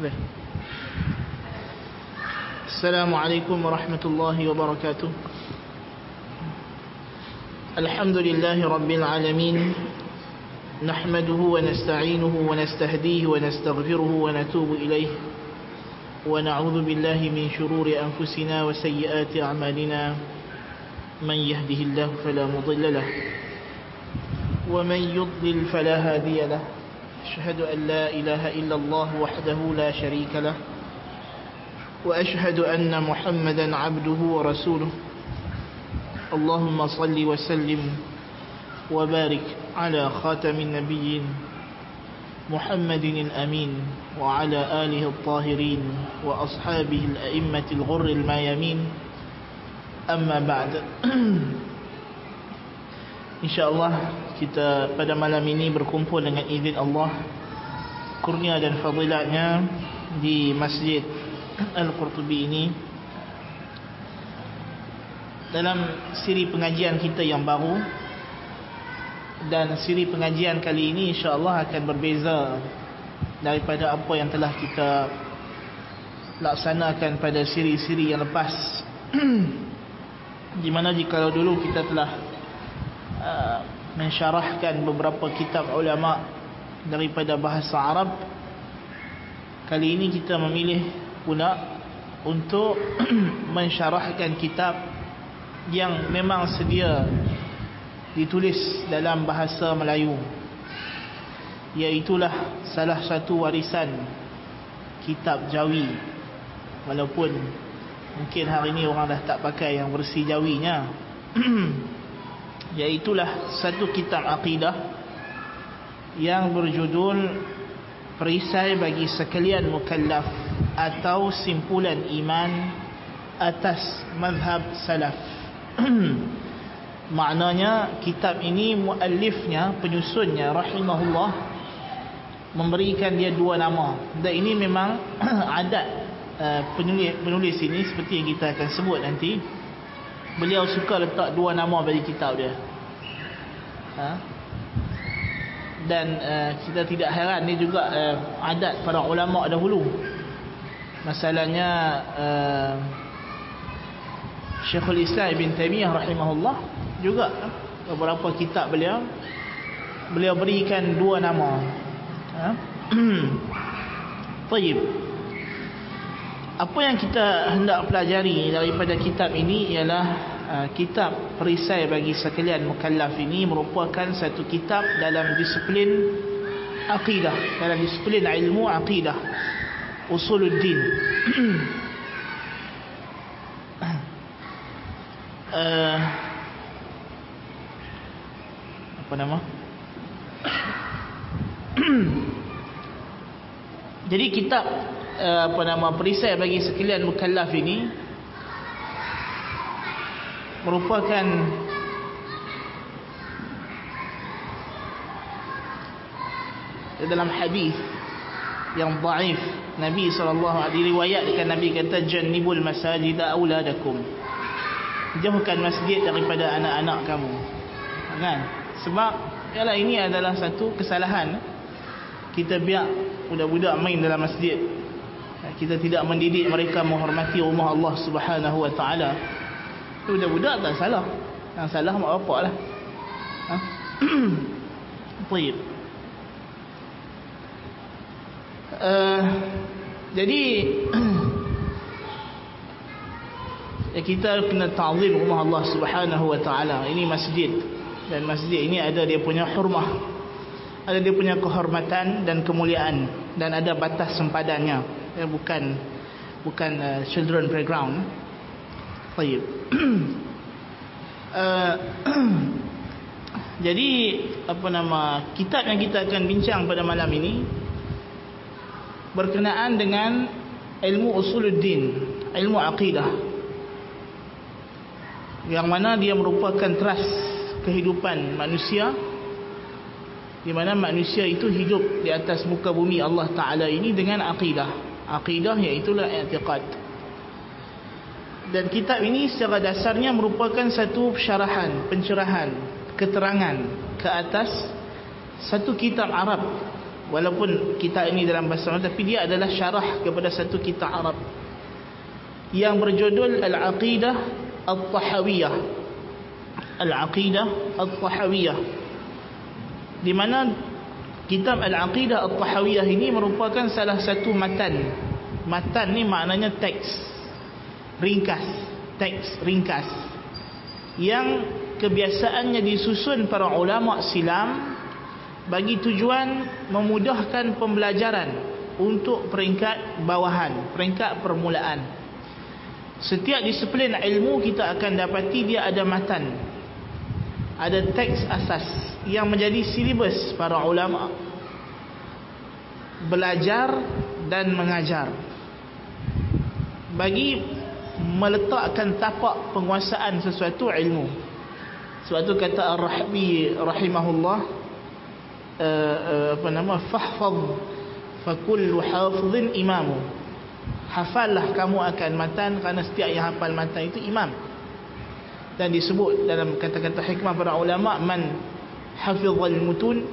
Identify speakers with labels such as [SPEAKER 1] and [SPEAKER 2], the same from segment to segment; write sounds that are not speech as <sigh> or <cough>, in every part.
[SPEAKER 1] Boleh. Assalamualaikum warahmatullahi wabarakatuh. Alhamdulillahi rabbil alamin. نحمده ونستعينه ونستهديه ونستغفره ونتوب إليه ونعوذ بالله من شرور أنفسنا وسيئات أعمالنا من يهده الله فلا مضل له ومن يضلل فلا هادي له أشهد أن لا إله إلا الله وحده لا شريك له وأشهد أن محمدا عبده ورسوله. اللهم صل وسلم وبارك على خاتم النبيين محمد الأمين وعلى آله الطاهرين وأصحابه الأئمة الغر الميامين. أما بعد InsyaAllah kita pada malam ini berkumpul dengan izin Allah Kurnia dan fadilatnya di Masjid Al-Qurtubi ini. Dalam siri pengajian kita yang baru dan siri pengajian kali ini insyaAllah akan berbeza daripada apa yang telah kita laksanakan pada siri-siri yang lepas. <clears throat> Di mana jika dulu kita telah uh, mensyarahkan beberapa kitab ulama daripada bahasa Arab. Kali ini kita memilih pula untuk <clears throat> mensyarahkan kitab yang memang sedia ditulis dalam bahasa Melayu. Iaitulah salah satu warisan kitab Jawi. Walaupun mungkin hari ini orang dah tak pakai yang versi Jawinya <clears throat> iaitulah satu kitab akidah yang berjudul perisai bagi sekalian mukallaf atau simpulan iman atas mazhab salaf <clears throat> Maknanya kitab ini muallifnya, penyusunnya rahimahullah memberikan dia dua nama. Dan ini memang <clears throat> adat uh, penulis penulis ini seperti yang kita akan sebut nanti. Beliau suka letak dua nama bagi kitab dia. Ha? Dan uh, kita tidak heran ni juga uh, adat para ulama dahulu. Masalahnya uh, Syekhul Islam Ibn Taymiyah rahimahullah juga beberapa kitab beliau beliau berikan dua nama ha? <clears throat> Taib apa yang kita hendak pelajari daripada kitab ini ialah uh, kitab perisai bagi sekalian mukallaf ini merupakan satu kitab dalam disiplin akidah dalam disiplin ilmu akidah usuluddin. <clears throat> Uh, apa nama? <clears throat> Jadi kitab apa nama perisai bagi sekalian mukallaf ini merupakan dalam hadis yang dhaif. Nabi SAW diriwayatkan Nabi kata jannibul masajid auladakum. Jauhkan masjid daripada anak-anak kamu. Kan? Sebab ialah ini adalah satu kesalahan. Kita biar budak-budak main dalam masjid kita tidak mendidik mereka menghormati rumah Allah Subhanahu wa taala budak-budak tak salah yang salah mak bapak lah ha? <clears throat> Baik. Uh, jadi <clears throat> ya kita kena ta'zim rumah Allah Subhanahu wa taala. Ini masjid dan masjid ini ada dia punya hormah. Ada dia punya kehormatan dan kemuliaan dan ada batas sempadannya. Ya, bukan bukan uh, children playground. Baik. uh, <clears throat> <clears throat> jadi apa nama kitab yang kita akan bincang pada malam ini berkenaan dengan ilmu usuluddin, ilmu akidah yang mana dia merupakan teras kehidupan manusia di mana manusia itu hidup di atas muka bumi Allah Taala ini dengan akidah akidah iaitu i'tiqad. Dan kitab ini secara dasarnya merupakan satu syarahan pencerahan keterangan ke atas satu kitab Arab. Walaupun kitab ini dalam bahasa Arab tapi dia adalah syarah kepada satu kitab Arab. Yang berjudul Al-Aqidah Al-Tahawiyah. Al-Aqidah Al-Tahawiyah. Di mana kitab Al-Aqidah Al-Tahawiyah ini merupakan salah satu matan matan ni maknanya teks ringkas teks ringkas yang kebiasaannya disusun para ulama silam bagi tujuan memudahkan pembelajaran untuk peringkat bawahan, peringkat permulaan. Setiap disiplin ilmu kita akan dapati dia ada matan. Ada teks asas yang menjadi silibus para ulama belajar dan mengajar. Bagi meletakkan tapak penguasaan sesuatu ilmu. Sebab tu kata Ar-Rahbi rahimahullah uh, uh, apa nama fahfaz fa kullu hafizin imamu. Hafallah kamu akan matan kerana setiap yang hafal matan itu imam. Dan disebut dalam kata-kata hikmah para ulama man hafizal mutun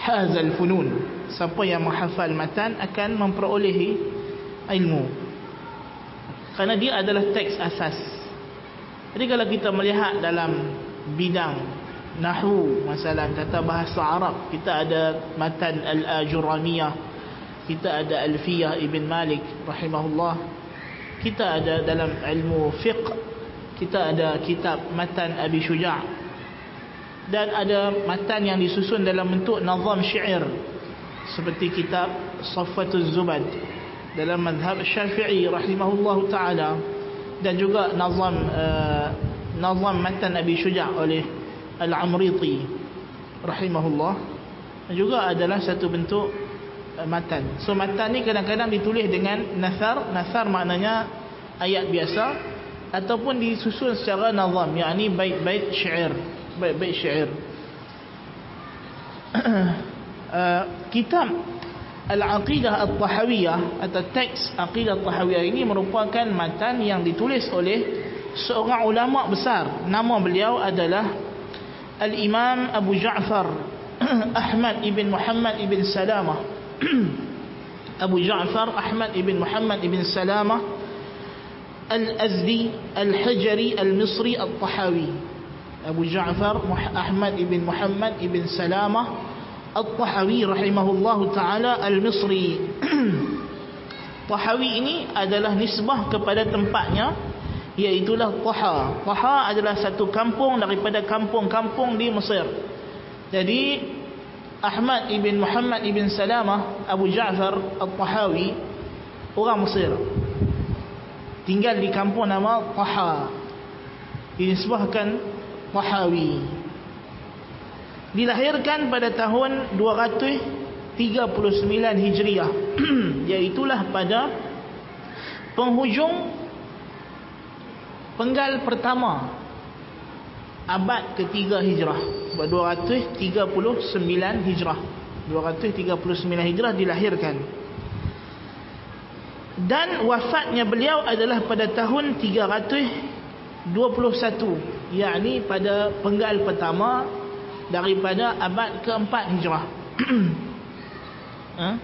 [SPEAKER 1] hazal funun. Siapa yang menghafal matan akan memperolehi ilmu. Kerana dia adalah teks asas. Jadi kalau kita melihat dalam bidang Nahu masalah kata bahasa Arab Kita ada Matan Al-Ajuraniyah Kita ada Alfiyah Ibn Malik Rahimahullah Kita ada dalam ilmu fiqh Kita ada kitab Matan Abi Syuja' Dan ada matan yang disusun dalam bentuk nazam syair Seperti kitab Safatul Zubad Dalam madhab syafi'i Rahimahullah Ta'ala Dan juga nazam uh, nazam matan Abi Syuja' oleh Al-Amriti rahimahullah juga adalah satu bentuk uh, matan. So matan ni kadang-kadang ditulis dengan nasar, nasar maknanya ayat biasa ataupun disusun secara nazam, yakni bait-bait syair, bait-bait syair. <clears throat> uh, kitab Al-Aqidah Al-Tahawiyah atau teks Aqidah Al-Tahawiyah ini merupakan matan yang ditulis oleh seorang ulama besar. Nama beliau adalah Al-Imam Abu Ja'far <clears throat> Ahmad ibn Muhammad ibn Salamah. <clears throat> Abu Ja'far Ahmad ibn Muhammad ibn Salamah Al-Azdi Al-Hajari Al-Misri Al-Tahawi. Abu Ja'far Ahmad ibn Muhammad ibn Salamah Al-Tahawi rahimahullahu taala Al-Misri. Tahawi ini adalah nisbah kepada tempatnya iaitulah Taha. Taha adalah satu kampung daripada kampung-kampung di Mesir. Jadi Ahmad ibn Muhammad ibn Salamah Abu Ja'far Al-Tahawi orang Mesir. Tinggal di kampung nama Taha. Dinisbahkan Tahawi. Dilahirkan pada tahun 239 Hijriah. <clears throat> Iaitulah pada penghujung penggal pertama abad ketiga Hijrah. 239 Hijrah. 239 Hijrah dilahirkan dan wafatnya beliau adalah pada tahun 321 yakni pada penggal pertama daripada abad keempat hijrah. <clears throat> Ha?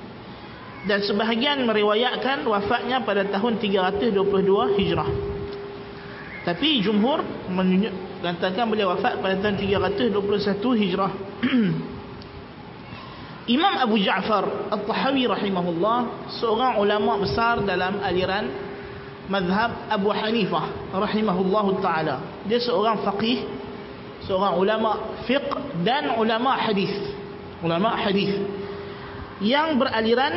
[SPEAKER 1] dan sebahagian meriwayatkan wafatnya pada tahun 322 hijrah. Tapi jumhur mengatakan beliau wafat pada tahun 321 hijrah <clears throat> Imam Abu Ja'far Al-Tahawi rahimahullah seorang ulama besar dalam aliran mazhab Abu Hanifah rahimahullahu taala. Dia seorang faqih seorang ulama fiqh dan ulama hadis. Ulama hadis. Yang beraliran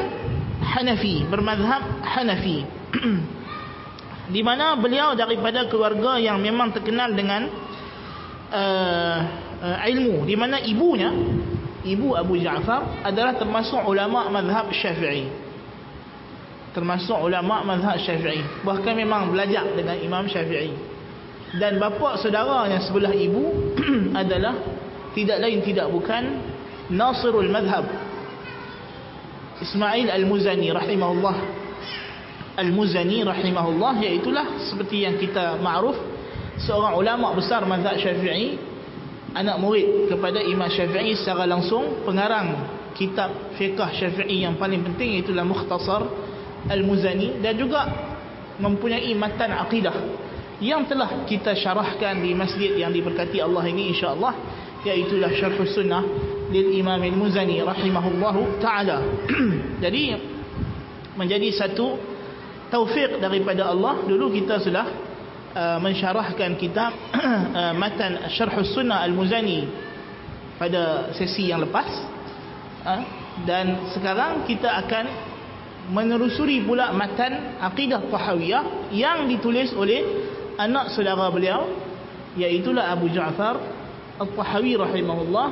[SPEAKER 1] Hanafi bermazhab Hanafi. <clears throat> Di mana beliau daripada keluarga yang memang terkenal dengan uh, uh, ilmu. Di mana ibunya ibu Abu Ja'far adalah termasuk ulama mazhab Syafi'i. Termasuk ulama mazhab Syafi'i. Bahkan memang belajar dengan Imam Syafi'i. Dan bapa saudara yang sebelah ibu <clears throat> adalah tidak lain tidak bukan Nasirul Madhab Ismail Al-Muzani rahimahullah. Al-Muzani rahimahullah iaitulah seperti yang kita ma'ruf seorang ulama besar mazhab Syafi'i anak murid kepada Imam Syafi'i secara langsung pengarang kitab fiqh Syafi'i yang paling penting iaitu Mukhtasar Al-Muzani dan juga mempunyai matan akidah yang telah kita syarahkan di masjid yang diberkati Allah ini insya-Allah iaitu Syarh Sunnah lil Imam Al-Muzani rahimahullahu taala. <clears throat> Jadi menjadi satu taufik daripada Allah dulu kita sudah uh, mensyarahkan kitab <clears throat> uh, matan Syarh Sunnah Al-Muzani pada sesi yang lepas uh, dan sekarang kita akan menelusuri pula matan akidah Tahawiyah yang ditulis oleh anak saudara beliau iaitu Abu Ja'far Al-Tahawi rahimahullah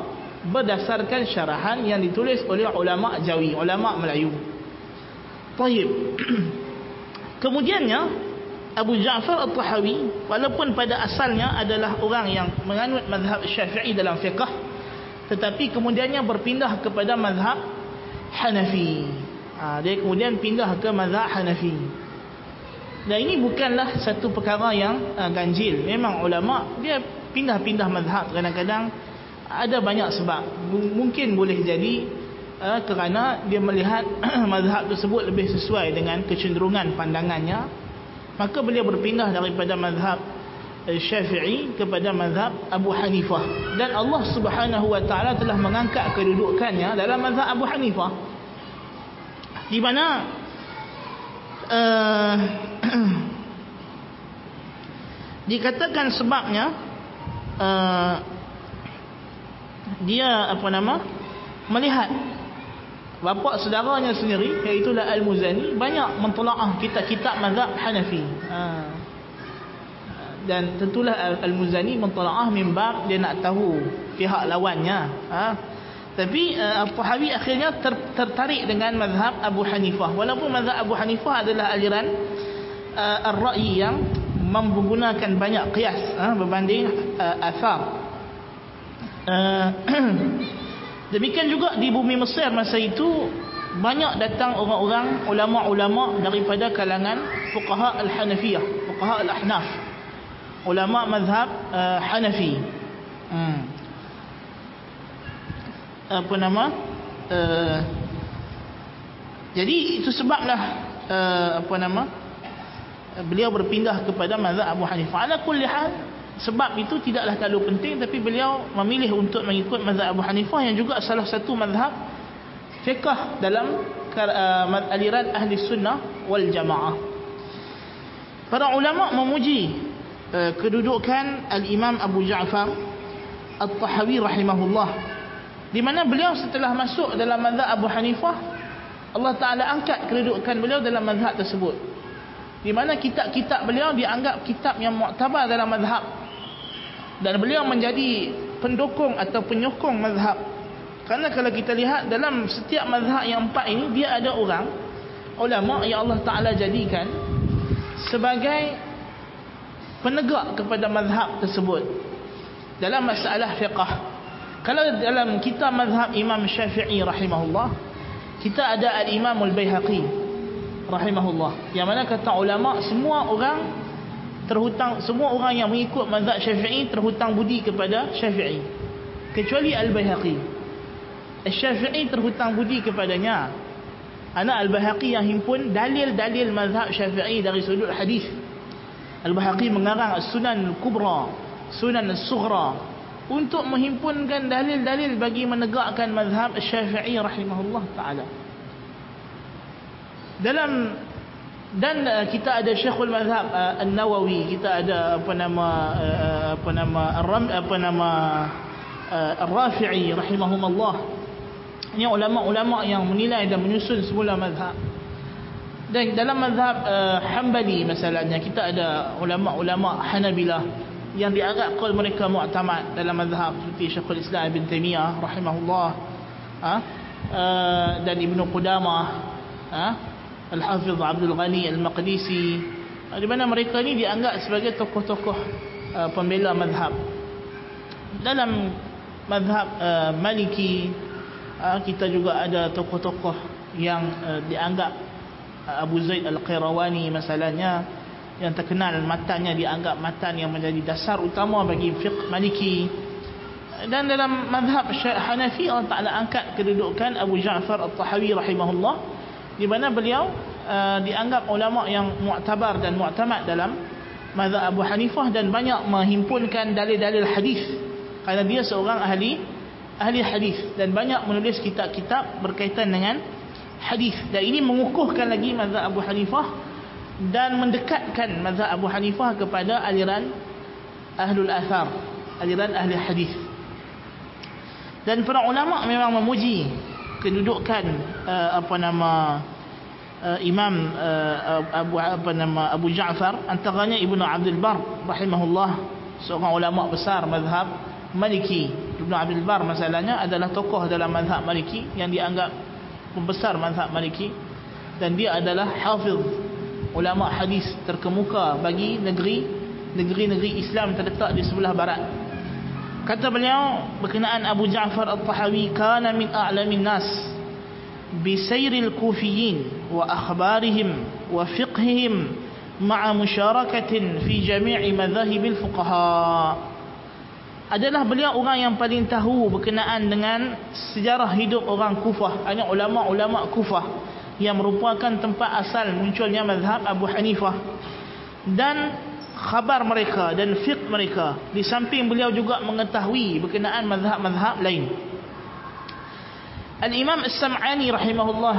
[SPEAKER 1] berdasarkan syarahan yang ditulis oleh ulama Jawi, ulama Melayu. Taib. <clears throat> Kemudiannya Abu Ja'far Al-Tahawi walaupun pada asalnya adalah orang yang menganut mazhab Syafi'i dalam fiqh tetapi kemudiannya berpindah kepada mazhab Hanafi. Ha, dia kemudian pindah ke mazhab Hanafi. Dan ini bukanlah satu perkara yang uh, ganjil. Memang ulama dia pindah-pindah mazhab kadang-kadang ada banyak sebab. M mungkin boleh jadi uh, kerana dia melihat <clears throat> mazhab tersebut lebih sesuai dengan kecenderungan pandangannya. Maka beliau berpindah daripada mazhab uh, Syafi'i kepada mazhab Abu Hanifah. Dan Allah Subhanahu wa taala telah mengangkat kedudukannya dalam mazhab Abu Hanifah. Di mana uh, <clears throat> dikatakan sebabnya uh, dia apa nama melihat bapa saudaranya sendiri iaitu Al-Muzani banyak mentelaah kitab-kitab mazhab Hanafi uh, dan tentulah Al-Muzani mentelaah mimbar dia nak tahu pihak lawannya uh, tapi uh, Al-Tahawi akhirnya ter, tertarik dengan mazhab Abu Hanifah. Walaupun mazhab Abu Hanifah adalah aliran uh, ar-ra'yi yang menggunakan banyak qiyas uh, berbanding uh, asar. Uh, <clears throat> demikian juga di bumi Mesir masa itu banyak datang orang-orang ulama-ulama daripada kalangan fuqaha al-Hanafiyah, fuqaha al-Ahnaf. Ulama mazhab uh, Hanafi. Hmm apa nama uh, jadi itu sebablah uh, apa nama beliau berpindah kepada mazhab Abu Hanifah ala kulli hal sebab itu tidaklah terlalu penting tapi beliau memilih untuk mengikut mazhab Abu Hanifah yang juga salah satu mazhab fiqh dalam uh, aliran ahli sunnah wal jamaah. Para ulama memuji uh, kedudukan al-imam Abu Ja'far At-Tahawi rahimahullah di mana beliau setelah masuk dalam mazhab Abu Hanifah Allah Taala angkat kedudukan beliau dalam mazhab tersebut. Di mana kitab-kitab beliau dianggap kitab yang muktabar dalam mazhab dan beliau menjadi pendukung atau penyokong mazhab. Kerana kalau kita lihat dalam setiap mazhab yang empat ini dia ada orang ulama yang Allah Taala jadikan sebagai penegak kepada mazhab tersebut. Dalam masalah fiqh kalau dalam kitab mazhab Imam Syafi'i rahimahullah kita ada al-Imam al-Baihaqi rahimahullah. Yang mana kata ulama semua orang terhutang semua orang yang mengikut mazhab Syafi'i terhutang budi kepada Syafi'i. Kecuali al-Baihaqi. al-Syafi'i terhutang budi kepadanya. Anak al-Baihaqi yang himpun dalil-dalil mazhab Syafi'i dari sudut hadis. al-Baihaqi mengarang Sunan Kubra Sunan Sughra untuk menghimpunkan dalil-dalil bagi menegakkan mazhab Syafi'i rahimahullah taala. Dalam dan uh, kita ada Syekhul Mazhab uh, An-Nawawi, kita ada apa nama uh, apa nama Ar-Ram apa nama uh, Ar-Rafi'i rahimahumullah. Ini ulama-ulama yang menilai dan menyusun semula mazhab. Dan dalam mazhab uh, Hambali masalahnya kita ada ulama-ulama Hanabilah yang dianggap kaul mereka mu'tamad dalam mazhab seperti Syekhul Islam Ibn Taimiyah rahimahullah ha? uh, dan Ibnu Qudamah ha? Al-Hafiz Abdul Ghani Al-Maqdisi. Uh, di mana mereka ini dianggap sebagai tokoh-tokoh uh, pembela mazhab dalam mazhab uh, Maliki uh, kita juga ada tokoh-tokoh yang uh, dianggap uh, Abu Zaid Al-Qirawani masalahnya yang terkenal matanya dianggap matan yang menjadi dasar utama bagi fiqh maliki. Dan dalam mazhab Hanafi Allah Taala angkat kedudukan Abu Ja'far At-Tahawi rahimahullah di mana beliau uh, dianggap ulama yang mu'tabar dan mu'tamad dalam mazhab Abu Hanifah dan banyak menghimpunkan dalil-dalil hadis. Kerana dia seorang ahli ahli hadis dan banyak menulis kitab-kitab berkaitan dengan hadis. Dan ini mengukuhkan lagi mazhab Abu Hanifah dan mendekatkan mazhab Abu Hanifah kepada aliran ahlul athar aliran ahli hadis. Dan para ulama memang memuji kedudukan uh, apa nama uh, Imam uh, Abu apa nama Abu Ja'far antaranya Ibnu Abdul Bar rahimahullah seorang ulama besar mazhab Maliki. Ibnu Abdul Bar masalahnya adalah tokoh dalam mazhab Maliki yang dianggap pembesar mazhab Maliki. Dan dia adalah hafiz ulama hadis terkemuka bagi negeri negeri-negeri Islam terletak di sebelah barat Kata beliau berkenaan Abu Ja'far Al-Tahawi kana min a'lamin nas bi sayril kufiyin wa akhbarihim wa fiqhihim ma'a musharakatin fi jami'i madhahibil fuqaha. Adalah beliau orang yang paling tahu berkenaan dengan sejarah hidup orang Kufah. Hanya ulama-ulama Kufah yang merupakan tempat asal munculnya mazhab Abu Hanifah. Dan khabar mereka dan fiqh mereka. Di samping beliau juga mengetahui berkenaan mazhab-mazhab lain. Al-Imam As-Sam'ani rahimahullah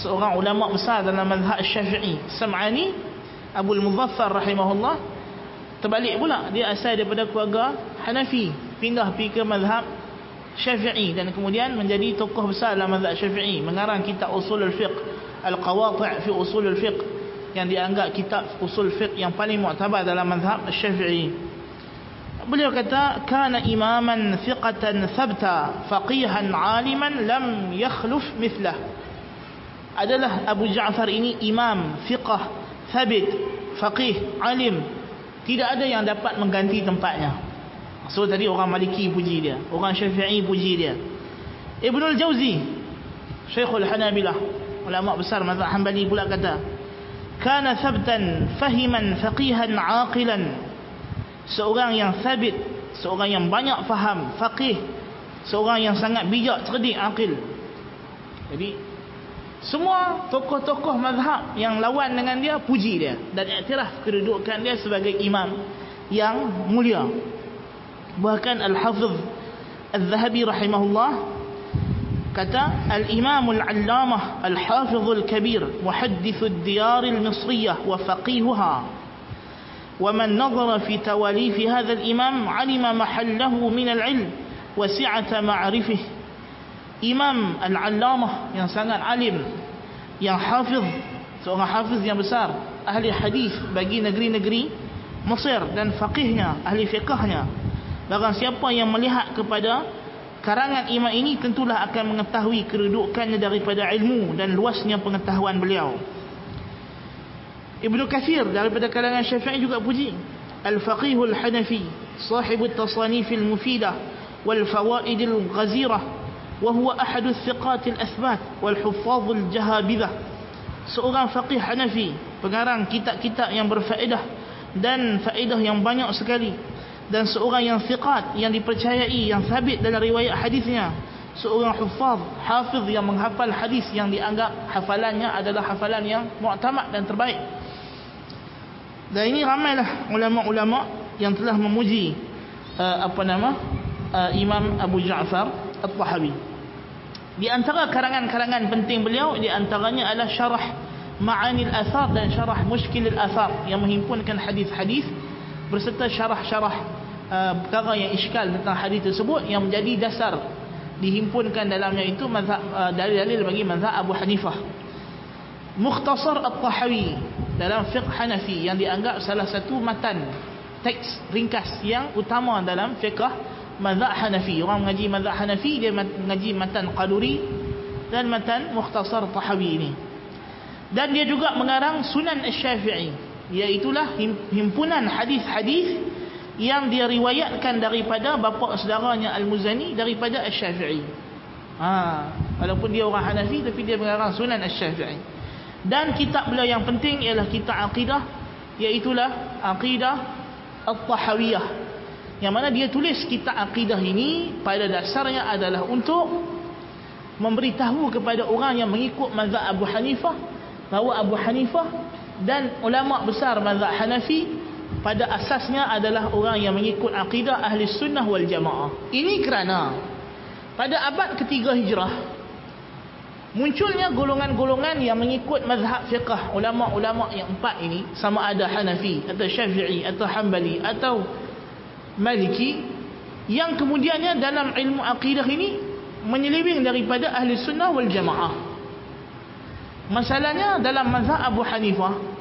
[SPEAKER 1] seorang ulama besar dalam mazhab Syafi'i. Sam'ani Abu Al-Muzaffar rahimahullah terbalik pula. Dia asal daripada keluarga Hanafi pindah pergi ke mazhab Syafi'i dan kemudian menjadi tokoh besar dalam mazhab Syafi'i mengarang kitab Usul al-Fiqh Al-Qawati' fi Usul al-Fiqh yang dianggap kitab usul fiqh yang paling mu'tabar dalam mazhab Syafi'i. Beliau kata kana imaman thiqatan thabta faqihan aliman lam yakhluf mithlah. Adalah Abu Ja'far ini imam fiqh thabit faqih alim tidak ada yang dapat mengganti tempatnya. So tadi orang Maliki puji dia, orang Syafi'i puji dia. Ibnu al-Jauzi Syekhul Hanabilah ulama besar mazhab Hanbali pula kata kana thabtan fahiman faqihan aqilan seorang yang sabit seorang yang banyak faham faqih seorang yang sangat bijak cerdik akil jadi semua tokoh-tokoh mazhab yang lawan dengan dia puji dia dan iktiraf kedudukan dia sebagai imam yang mulia. Bahkan al-hafiz al-zahabi rahimahullah kata al-imam al-allamah al-hafiz al-kabir muhaddith ad-diyar al-misriyah wa faqihuha ومن نظر في تواليف هذا الإمام علم محله من العلم وسعة معرفه إمام العلامة yang sangat alim yang hafiz seorang hafiz yang besar ahli hadis bagi negeri-negeri Mesir dan faqihnya ahli fiqahnya barang siapa yang melihat kepada karangan imam ini tentulah akan mengetahui kedudukannya daripada ilmu dan luasnya pengetahuan beliau. Ibnu Katsir daripada kalangan Syafi'i juga puji Al-Faqihul Hanafi, sahibu at-tasanifil mufidah wal fawaidil ghazirah wa huwa ahadu thiqatil athbat wal huffazul jahabidah. Seorang faqih Hanafi, pengarang kitab-kitab yang berfaedah dan faedah yang banyak sekali dan seorang yang thiqat yang dipercayai yang sabit dalam riwayat hadisnya seorang hufaz hafiz yang menghafal hadis yang dianggap hafalannya adalah hafalan yang mu'tamad dan terbaik dan ini ramailah ulama-ulama yang telah memuji uh, apa nama uh, Imam Abu Ja'far At-Tahawi. Di antara karangan-karangan penting beliau di antaranya adalah syarah Ma'ani al-Athar dan syarah Mushkil al-Athar yang menghimpunkan hadis-hadis berserta syarah-syarah uh, perkara yang iskal tentang hadis tersebut yang menjadi dasar dihimpunkan dalamnya itu uh, dalil-dalil bagi mazhab Abu Hanifah. Mukhtasar At-Tahawi dalam fiqh Hanafi yang dianggap salah satu matan teks ringkas yang utama dalam fiqh mazhab Hanafi. Orang mengaji mazhab Hanafi dia mengaji matan Qaduri dan matan Mukhtasar Tahawi ini. Dan dia juga mengarang Sunan Asy-Syafi'i, iaitulah himpunan hadis-hadis yang dia riwayatkan daripada bapa saudaranya Al-Muzani daripada Asy-Syafi'i. Ha, walaupun dia orang Hanafi tapi dia mengarang Sunan Asy-Syafi'i. Dan kitab beliau yang penting ialah kitab akidah iaitulah akidah At-Tahawiyah yang mana dia tulis kitab akidah ini pada dasarnya adalah untuk memberitahu kepada orang yang mengikut mazhab Abu Hanifah bahawa Abu Hanifah dan ulama besar mazhab Hanafi pada asasnya adalah orang yang mengikut akidah ahli sunnah wal jamaah. Ini kerana pada abad ketiga hijrah munculnya golongan-golongan yang mengikut mazhab fiqah ulama-ulama yang empat ini sama ada Hanafi atau Syafi'i atau Hanbali atau Maliki yang kemudiannya dalam ilmu akidah ini menyeleweng daripada ahli sunnah wal jamaah. Masalahnya dalam mazhab Abu Hanifah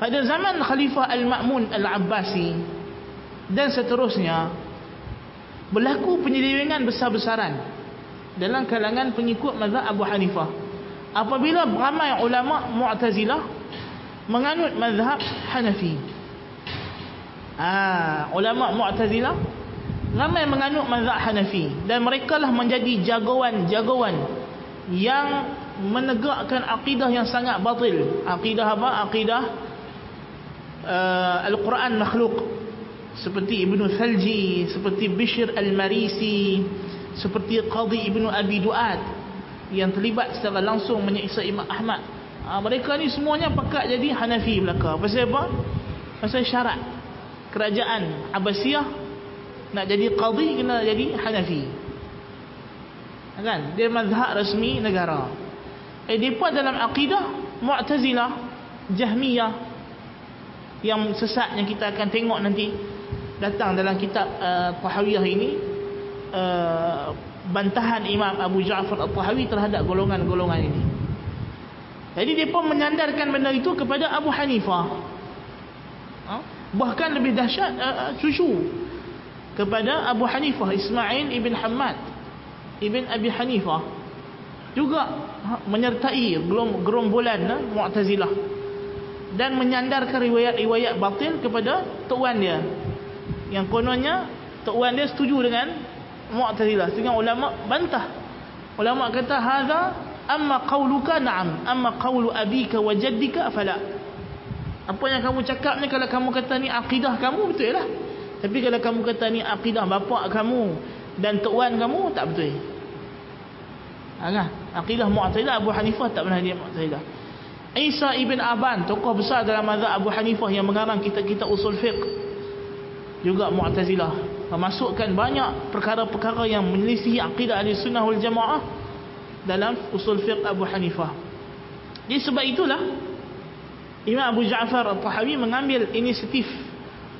[SPEAKER 1] pada zaman Khalifah Al-Ma'mun Al-Abbasi dan seterusnya berlaku penyelewengan besar-besaran dalam kalangan pengikut mazhab Abu Hanifah. Apabila ramai ulama Mu'tazilah menganut mazhab Hanafi. Ah ulama Mu'tazilah ramai menganut mazhab Hanafi dan mereka lah menjadi jagoan-jagoan yang menegakkan akidah yang sangat batil. Akidah apa? Akidah uh, Al-Quran makhluk seperti Ibnu Thalji seperti Bishr Al-Marisi seperti Qadhi Ibnu Abi Duat yang terlibat secara langsung menyiksa Imam Ahmad. ha, mereka ni semuanya pakat jadi Hanafi belaka. Pasal apa? pasal syarat. Kerajaan Abbasiyah nak jadi Qadhi kena jadi Hanafi. Kan? Dia mazhab rasmi negara. Eh mereka dalam akidah Mu'tazilah Jahmiyah yang sesat yang kita akan tengok nanti datang dalam kitab uh, Tahawiyah ini uh, bantahan Imam Abu Ja'far Al-Tahawi terhadap golongan-golongan ini. Jadi pun menyandarkan benda itu kepada Abu Hanifah. Ha? Bahkan lebih dahsyat uh, cucu kepada Abu Hanifah Ismail ibn Hamad ibn Abi Hanifah juga ha, menyertai gerombolan uh, Mu'tazilah dan menyandarkan riwayat-riwayat batil kepada tuan dia. Yang kononnya tuan dia setuju dengan Mu'tazilah. Sehingga ulama bantah. Ulama kata hadza amma qauluka na'am. Amma qaulu abika wa jaddika fala apa yang kamu cakap ni kalau kamu kata ni akidah kamu betul lah. Tapi kalau kamu kata ni akidah bapa kamu dan tuan kamu tak betul. Ha akidah Mu'tazilah Abu Hanifah tak pernah dia Mu'tazilah Isa ibn Aban tokoh besar dalam mazhab Abu Hanifah yang mengarang kitab-kitab usul fiqh. Juga Mu'tazilah. Memasukkan banyak perkara-perkara yang menyelisihi akidah ahli sunnah wal jamaah dalam usul fiqh Abu Hanifah. Jadi sebab itulah Imam Abu Ja'far Al-Tahawi mengambil inisiatif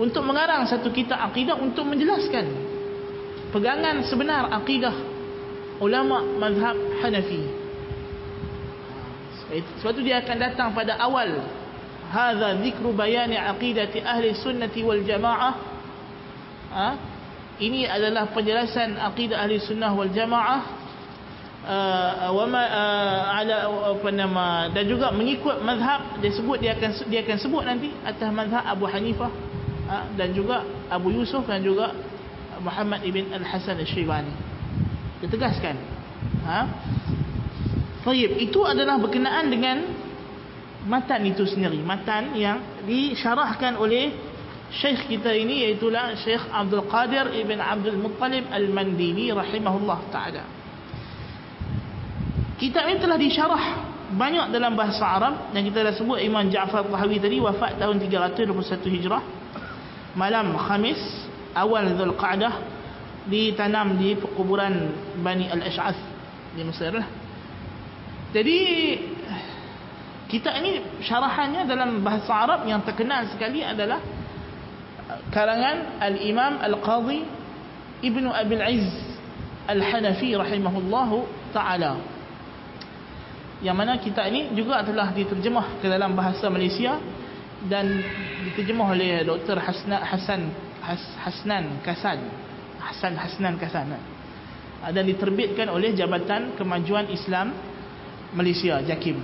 [SPEAKER 1] untuk mengarang satu kitab akidah untuk menjelaskan pegangan sebenar akidah ulama mazhab Hanafi sebab itu dia akan datang pada awal. Hadza zikru bayani aqidati ahli sunnati wal jamaah. Ha? ini adalah penjelasan akidah ahli sunnah wal jamaah. Uh, ma uh, ala apa nama dan juga mengikut mazhab dia sebut dia akan dia akan sebut nanti atas mazhab Abu Hanifah uh, dan juga Abu Yusuf dan juga Muhammad ibn Al-Hasan Al-Shaybani dia tegaskan. Ha Tayyib itu adalah berkenaan dengan matan itu sendiri matan yang disyarahkan oleh Syekh kita ini iaitulah Syekh Abdul Qadir Ibn Abdul Muttalib Al-Mandini rahimahullah ta'ala kitab ini telah disyarah banyak dalam bahasa Arab yang kita dah sebut Imam Ja'far Tahawi tadi wafat tahun 321 Hijrah malam Khamis awal Dhul Qa'dah ditanam di kuburan Bani Al-Ash'ath di Mesir lah. Jadi kitab ini syarahannya dalam bahasa Arab yang terkenal sekali adalah karangan Al-Imam Al-Qadhi Ibnu Abil Izz Al-Hanafi rahimahullahu ta'ala yang mana kitab ini juga telah diterjemah ke dalam bahasa Malaysia dan diterjemah oleh Dr. Hasna, Hasan Has, Hasnan Kasan Hasan Hasnan Kasan dan diterbitkan oleh Jabatan Kemajuan Islam Malaysia JAKIM.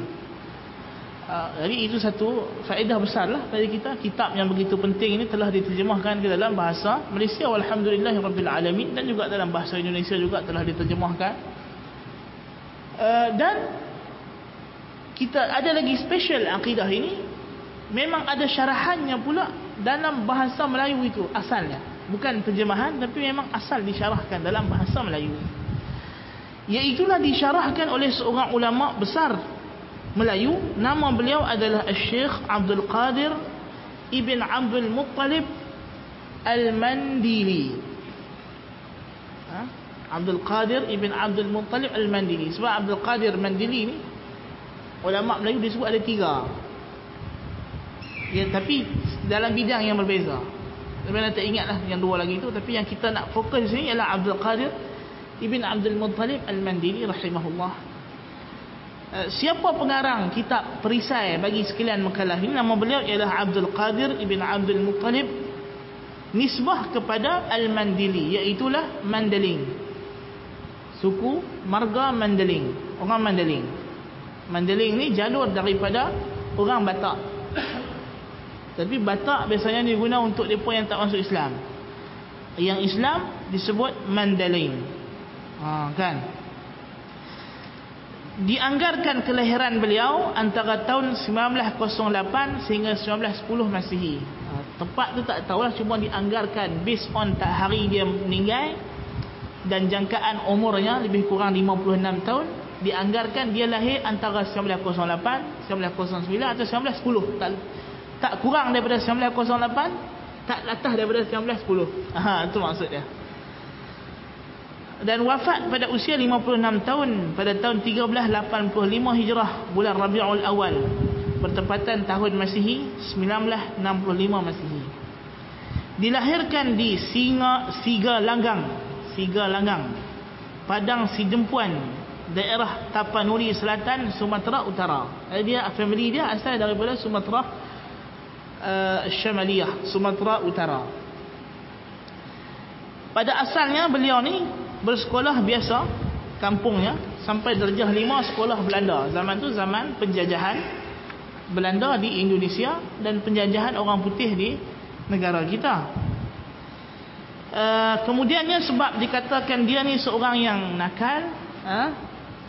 [SPEAKER 1] Uh, jadi itu satu faedah besar lah bagi kita. Kitab yang begitu penting ini telah diterjemahkan ke dalam bahasa Malaysia walhamdulillahirrabbilalamin dan juga dalam bahasa Indonesia juga telah diterjemahkan. Uh, dan kita ada lagi special akidah ini. Memang ada syarahannya pula dalam bahasa Melayu itu asalnya. Bukan terjemahan tapi memang asal disyarahkan dalam bahasa Melayu iaitulah disyarahkan oleh seorang ulama besar Melayu. Nama beliau adalah Syekh Abdul Qadir Ibn Abdul Muttalib Al-Mandili. Ha? Abdul Qadir Ibn Abdul Muttalib Al-Mandili. Sebab Abdul Qadir Mandili ni ulama Melayu disebut ada tiga. Ya, tapi dalam bidang yang berbeza. Sebenarnya tak ingatlah yang dua lagi itu tapi yang kita nak fokus di sini ialah Abdul Qadir Ibn Abdul Muttalib Al-Mandili rahimahullah. Uh, siapa pengarang kitab perisai bagi sekalian makalah ini? Nama beliau ialah Abdul Qadir Ibn Abdul Muttalib. Nisbah kepada Al-Mandili iaitulah Mandeling suku marga Mandeling orang Mandeling Mandeling ni jalur daripada orang Batak. Tapi Batak biasanya diguna untuk mereka yang tak masuk Islam. Yang Islam disebut Mandeling ha, kan? Dianggarkan kelahiran beliau antara tahun 1908 sehingga 1910 Masihi. Ha, tepat tu tak tahulah cuma dianggarkan based on tak hari dia meninggal dan jangkaan umurnya lebih kurang 56 tahun. Dianggarkan dia lahir antara 1908 1909 atau 1910 tak, tak kurang daripada 1908 tak latah daripada 1910 ha, itu maksud dia dan wafat pada usia 56 tahun pada tahun 1385 Hijrah bulan Rabiul Awal bertepatan tahun Masihi 1965 Masihi. Dilahirkan di Singa Siga Langgang Siga Langgang Padang Sidempuan daerah Tapanuli Selatan Sumatera Utara. Dia family dia asal daripada Sumatera uh, Syamaliyah Sumatera Utara. Pada asalnya beliau ni bersekolah biasa kampungnya sampai darjah lima sekolah Belanda. Zaman tu zaman penjajahan Belanda di Indonesia dan penjajahan orang putih di negara kita. Uh, kemudiannya sebab dikatakan dia ni seorang yang nakal uh,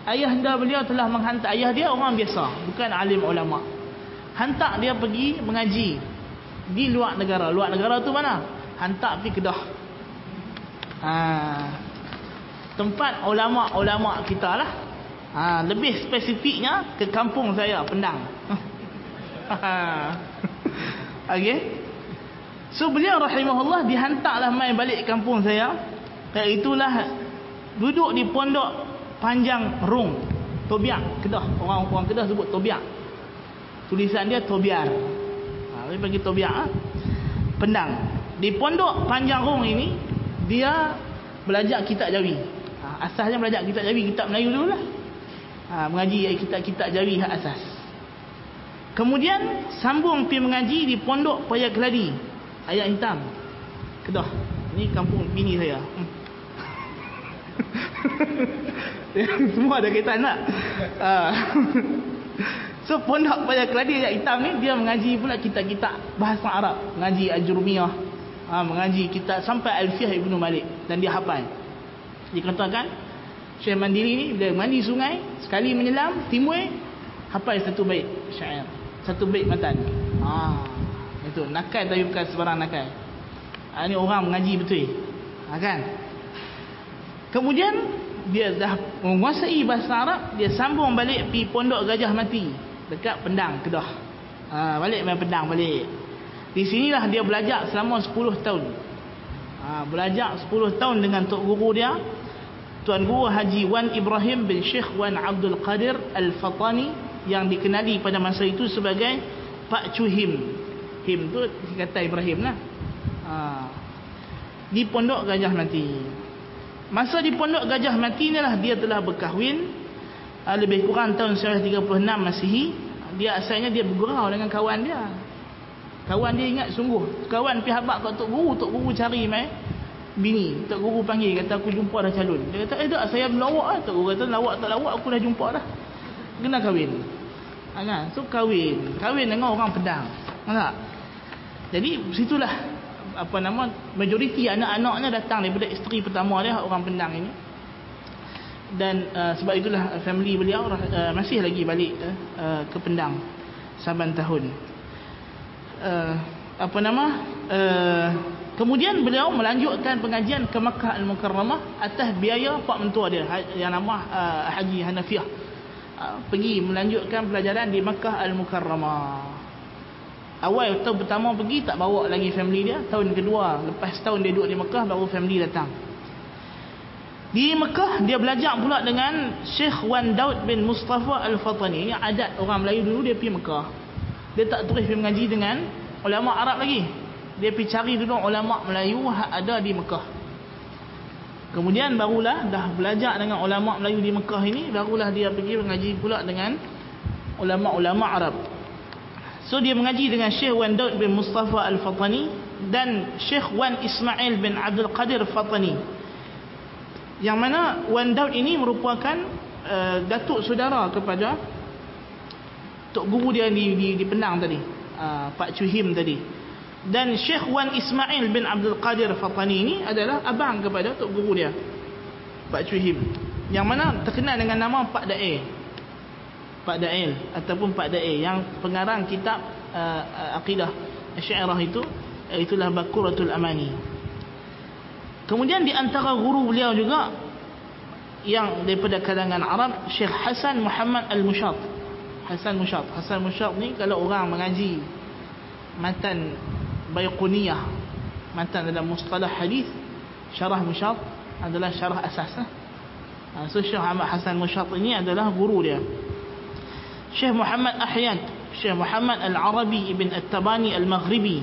[SPEAKER 1] ayah anda beliau telah menghantar ayah dia orang biasa bukan alim ulama. Hantar dia pergi mengaji di luar negara. Luar negara tu mana? Hantar pergi Kedah. Uh, tempat ulama-ulama kita lah. Ha, lebih spesifiknya ke kampung saya Pendang. <laughs> Ok so beliau rahimahullah dihantarlah main balik kampung saya. Itulah duduk di pondok panjang rung Tobiak Kedah. Orang-orang Kedah sebut Tobiak. Tulisan dia Tobiar. Ha, dia bagi Tobiak ha? Pendang. Di pondok panjang rung ini dia belajar kitab jawi asalnya belajar kitab jawi kitab Melayu dulu lah ha, mengaji kitab-kitab jawi hak asas. Kemudian sambung pergi mengaji di pondok paya keladi ayat hitam. Kedah. Ni kampung bini saya. Hmm. <laughs> semua ada kaitan tak? Ha. so pondok paya keladi ayat hitam ni dia mengaji pula kitab-kitab bahasa Arab. Mengaji Ajurumiyah ha, mengaji kitab sampai Alfiyah Ibnu Malik. Dan dia hafal dikatakan Syekh Mandiri ni bila mandi sungai sekali menyelam timbul hafal satu bait syair satu bait matan ha itu. Nakal tapi bukan sebarang nakal. Ha, ni orang mengaji betul. Ha, kan? Kemudian dia dah menguasai bahasa Arab dia sambung balik pi pondok Gajah Mati dekat Pendang Kedah. Ha, balik main Pendang balik. Di sinilah dia belajar selama 10 tahun ha, belajar 10 tahun dengan tok guru dia Tuan Guru Haji Wan Ibrahim bin Syekh Wan Abdul Qadir Al-Fatani yang dikenali pada masa itu sebagai Pak Chuhim. Him tu kata Ibrahim lah. Ha. Di Pondok Gajah Mati. Masa di Pondok Gajah Mati ni lah dia telah berkahwin ha, lebih kurang tahun 1936 Masihi. Dia asalnya dia bergurau dengan kawan dia. Kawan dia ingat sungguh. Kawan pihak bak kat Tok Guru. Tok Guru cari mai bini Tok Guru panggil kata aku jumpa dah calon dia kata eh tak saya melawak lah Tok Guru kata lawak tak lawak aku dah jumpa dah kena kahwin ha, kan? so kahwin kahwin dengan orang pedang tak? jadi situlah apa nama majoriti anak-anaknya datang daripada isteri pertama dia orang pendang ini dan uh, sebab itulah family beliau uh, masih lagi balik uh, ke pendang saban tahun uh, apa nama uh, kemudian beliau melanjutkan pengajian ke Makkah Al-Mukarramah atas biaya pak mentua dia ha- yang nama uh, Haji Hanafiah. Uh, pergi melanjutkan pelajaran di Makkah Al-Mukarramah. Awal tahun pertama pergi tak bawa lagi family dia. Tahun kedua lepas tahun dia duduk di Mekah baru family datang. Di Mekah dia belajar pula dengan Syekh Wan Daud bin Mustafa Al-Fatani. Ini adat orang Melayu dulu dia pergi Mekah dia tak terus pergi mengaji dengan ulama Arab lagi. Dia pergi cari dulu ulama Melayu yang ada di Mekah. Kemudian barulah dah belajar dengan ulama Melayu di Mekah ini barulah dia pergi mengaji pula dengan ulama-ulama Arab. So dia mengaji dengan Syekh Wan Daud bin Mustafa Al-Fatani dan Syekh Wan Ismail bin Abdul Qadir Fatani. Yang mana Wan Daud ini merupakan uh, datuk saudara kepada tok guru dia di di, di Penang tadi, uh, Pak Chuhim tadi. Dan Syekh Wan Ismail bin Abdul Qadir Fatani ini adalah abang kepada tok guru dia, Pak Chuhim. Yang mana terkenal dengan nama Pak Dae. Pak Da'il ataupun Pak Da'il yang pengarang kitab uh, uh, akidah Syairah itu itulah Bakuratul Amani. Kemudian di antara guru beliau juga yang daripada kalangan Arab Syekh Hasan Muhammad Al-Mushat. Hasan Mushat. Hasan Mushat ni kalau orang mengaji matan Baiquniyah, matan dalam mustalah hadis, syarah Mushat adalah syarah asas. Eh? So Syekh Muhammad Hasan Mushat ini adalah guru dia. Syekh Muhammad Ahyan Syekh Muhammad Al-Arabi Ibn At-Tabani Al-Maghribi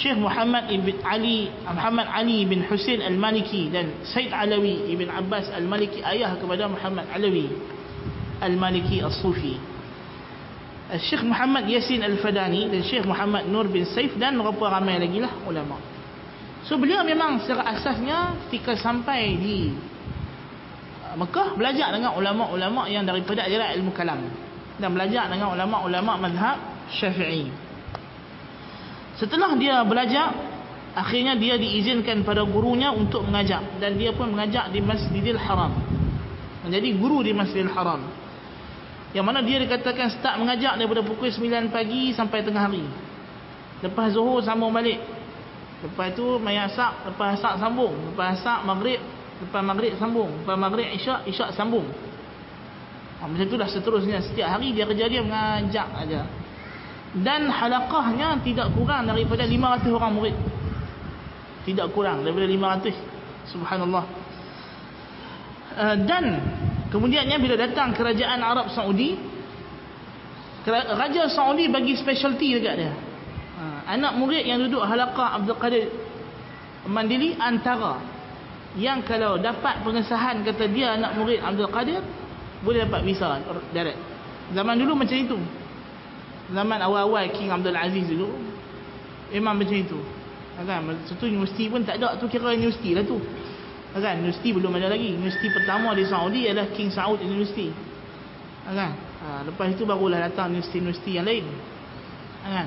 [SPEAKER 1] Syekh Muhammad Ibn Ali Muhammad Ali bin Husain Al-Maliki dan Said Alawi Ibn Abbas Al-Maliki ayah kepada Muhammad Alawi Al-Maliki As-Sufi Syekh Muhammad Yasin Al-Fadani dan Syekh Muhammad Nur bin Saif dan beberapa ramai lagi lah ulama so beliau memang secara asasnya ketika sampai di Mekah belajar dengan ulama-ulama yang daripada ajaran ilmu kalam dan belajar dengan ulama-ulama mazhab Syafi'i. Setelah dia belajar, akhirnya dia diizinkan pada gurunya untuk mengajar dan dia pun mengajar di Masjidil Haram. Menjadi guru di Masjidil Haram. Yang mana dia dikatakan start mengajar daripada pukul 9 pagi sampai tengah hari. Lepas Zuhur sambung balik. Lepas tu mai Asar, lepas Asar sambung, lepas Asar Maghrib, lepas Maghrib sambung, lepas Maghrib Isyak, Isyak sambung. Ha, macam itulah seterusnya setiap hari dia kerja dia mengajak aja. Dan halaqahnya tidak kurang daripada 500 orang murid. Tidak kurang daripada 500. Subhanallah. Uh, dan kemudiannya bila datang kerajaan Arab Saudi Raja Saudi bagi specialty dekat dia. Uh, anak murid yang duduk halaqah Abdul Qadir Mandili antara yang kalau dapat pengesahan kata dia anak murid Abdul Qadir boleh dapat visa direct. Zaman dulu macam itu. Zaman awal-awal King Abdul Aziz dulu memang macam itu. Kan satu universiti pun tak ada tu kira universiti lah tu. Kan universiti belum ada lagi. Universiti pertama di Saudi adalah King Saud University. Kan? Ha, lepas itu barulah datang universiti-universiti yang lain. Kan?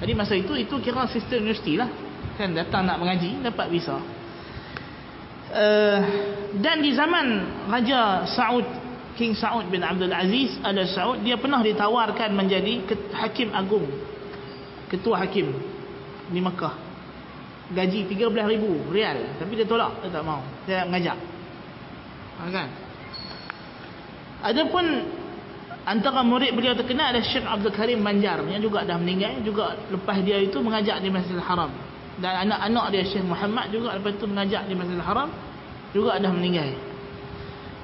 [SPEAKER 1] Jadi masa itu itu kira sistem universiti lah. Kan datang nak mengaji dapat visa. Uh, dan di zaman Raja Saud King Saud bin Abdul Aziz Al Saud dia pernah ditawarkan menjadi hakim agung ketua hakim di Mekah gaji 13,000 rial. Tapi dia tolak dia tak mau. Dia nak mengajak ha, kan? Adapun antara murid beliau terkenal adalah Syekh Abdul Karim Manjar. Yang juga dah meninggal juga lepas dia itu mengajak di Masjidil Haram. Dan anak-anak dia Syekh Muhammad juga lepas itu mengajak di Masjidil Haram juga dah meninggal.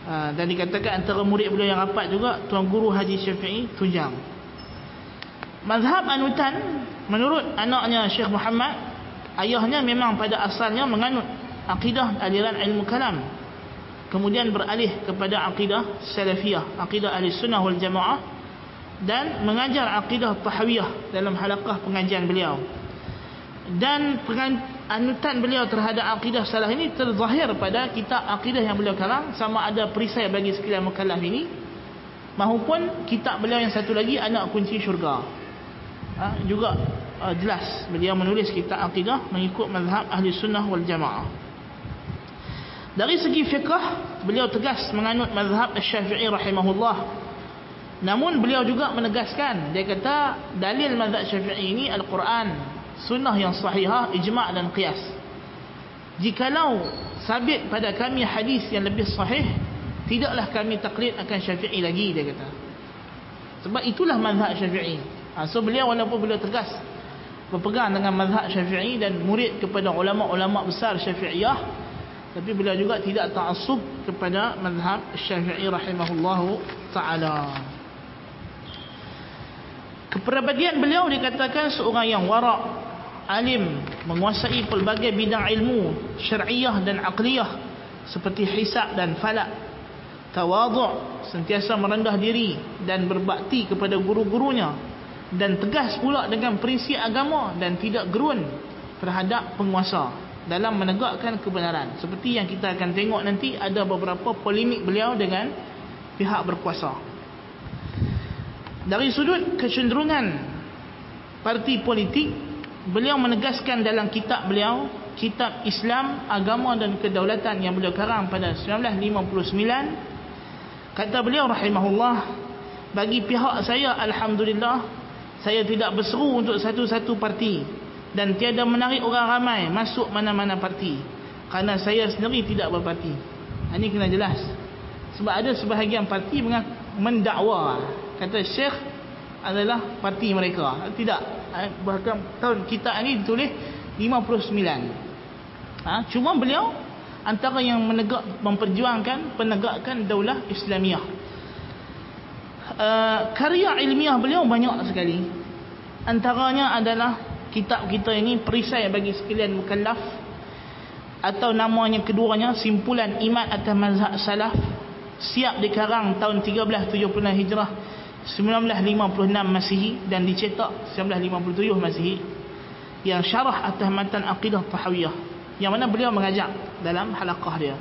[SPEAKER 1] Ha, dan dikatakan antara murid beliau yang rapat juga Tuan Guru Haji Syafi'i Tujang. Mazhab anutan menurut anaknya Syekh Muhammad, ayahnya memang pada asalnya menganut akidah aliran ilmu kalam. Kemudian beralih kepada akidah salafiyah, akidah ahli sunnah wal jamaah dan mengajar akidah tahawiyah dalam halaqah pengajian beliau. Dan anutan beliau terhadap akidah salah ini terzahir pada kitab akidah yang beliau karang sama ada perisai bagi sekalian mukallaf ini maupun kitab beliau yang satu lagi anak kunci syurga ha, juga uh, jelas. Beliau menulis kitab akidah mengikut mazhab ahli sunnah wal jamaah. Dari segi fiqah beliau tegas menganut mazhab syafi'i rahimahullah. Namun beliau juga menegaskan dia kata dalil mazhab syafi'i ini Al-Quran sunnah yang sahihah ijma' dan qiyas. Jikalau sabit pada kami hadis yang lebih sahih tidaklah kami taklid akan syafi'i lagi dia kata. Sebab itulah mazhab syafi'i. Ha, so beliau walaupun beliau tegas berpegang dengan mazhab syafi'i dan murid kepada ulama-ulama besar syafi'iyah. Tapi beliau juga tidak ta'asub kepada mazhab syafi'i rahimahullahu ta'ala. Kepribadian beliau dikatakan seorang yang warak alim menguasai pelbagai bidang ilmu syar'iyah dan aqliyah seperti hisab dan falak tawadhu' sentiasa merendah diri dan berbakti kepada guru-gurunya dan tegas pula dengan prinsip agama dan tidak gerun terhadap penguasa dalam menegakkan kebenaran. Seperti yang kita akan tengok nanti ada beberapa polemik beliau dengan pihak berkuasa. Dari sudut kecenderungan parti politik beliau menegaskan dalam kitab beliau kitab Islam agama dan kedaulatan yang beliau karang pada 1959 kata beliau rahimahullah bagi pihak saya alhamdulillah saya tidak berseru untuk satu-satu parti. Dan tiada menarik orang ramai masuk mana-mana parti. Kerana saya sendiri tidak berparti. Ini kena jelas. Sebab ada sebahagian parti mendakwa. Kata syekh adalah parti mereka. Tidak. Eh, bahkan tahun kita ini ditulis 59 ha? cuma beliau antara yang menegak memperjuangkan penegakan daulah Islamiah uh, karya ilmiah beliau banyak sekali. Antaranya adalah kitab kita ini perisai bagi sekalian mukallaf. Atau namanya keduanya simpulan iman atas mazhab salaf siap dikarang tahun 1376 hijrah 1956 Masihi dan dicetak 1957 Masihi. Yang syarah atas matan aqidah tahawiyah yang mana beliau mengajak dalam halaqah dia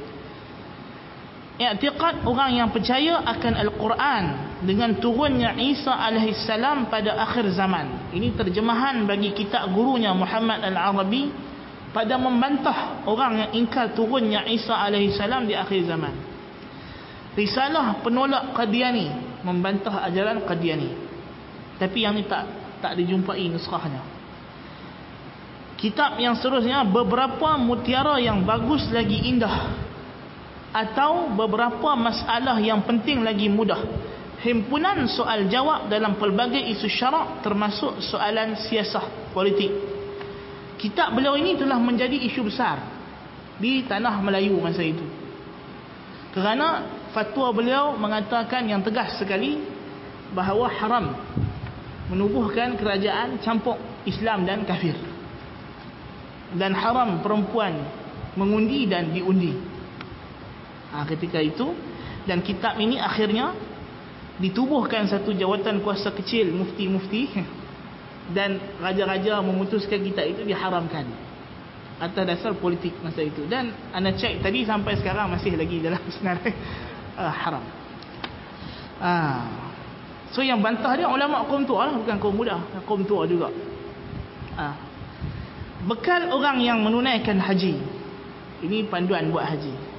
[SPEAKER 1] i'tiqad orang yang percaya akan Al-Quran dengan turunnya Isa AS pada akhir zaman ini terjemahan bagi kitab gurunya Muhammad Al-Arabi pada membantah orang yang ingkar turunnya Isa AS di akhir zaman risalah penolak Qadiani membantah ajaran Qadiani. Tapi yang ni tak tak dijumpai nuskhahnya. Kitab yang seterusnya beberapa mutiara yang bagus lagi indah atau beberapa masalah yang penting lagi mudah. Himpunan soal jawab dalam pelbagai isu syarak termasuk soalan siasah politik. Kitab beliau ini telah menjadi isu besar di tanah Melayu masa itu. Kerana fatwa beliau mengatakan yang tegas sekali bahawa haram menubuhkan kerajaan campur Islam dan kafir dan haram perempuan mengundi dan diundi ha, ketika itu dan kitab ini akhirnya ditubuhkan satu jawatan kuasa kecil mufti-mufti <laughs> dan raja-raja memutuskan kitab itu diharamkan atas dasar politik masa itu dan anda cek tadi sampai sekarang masih lagi dalam <laughs> senarai uh, haram. Uh. So yang bantah dia ulama kaum tua lah bukan kaum muda, kaum tua juga. Uh. Bekal orang yang menunaikan haji. Ini panduan buat haji.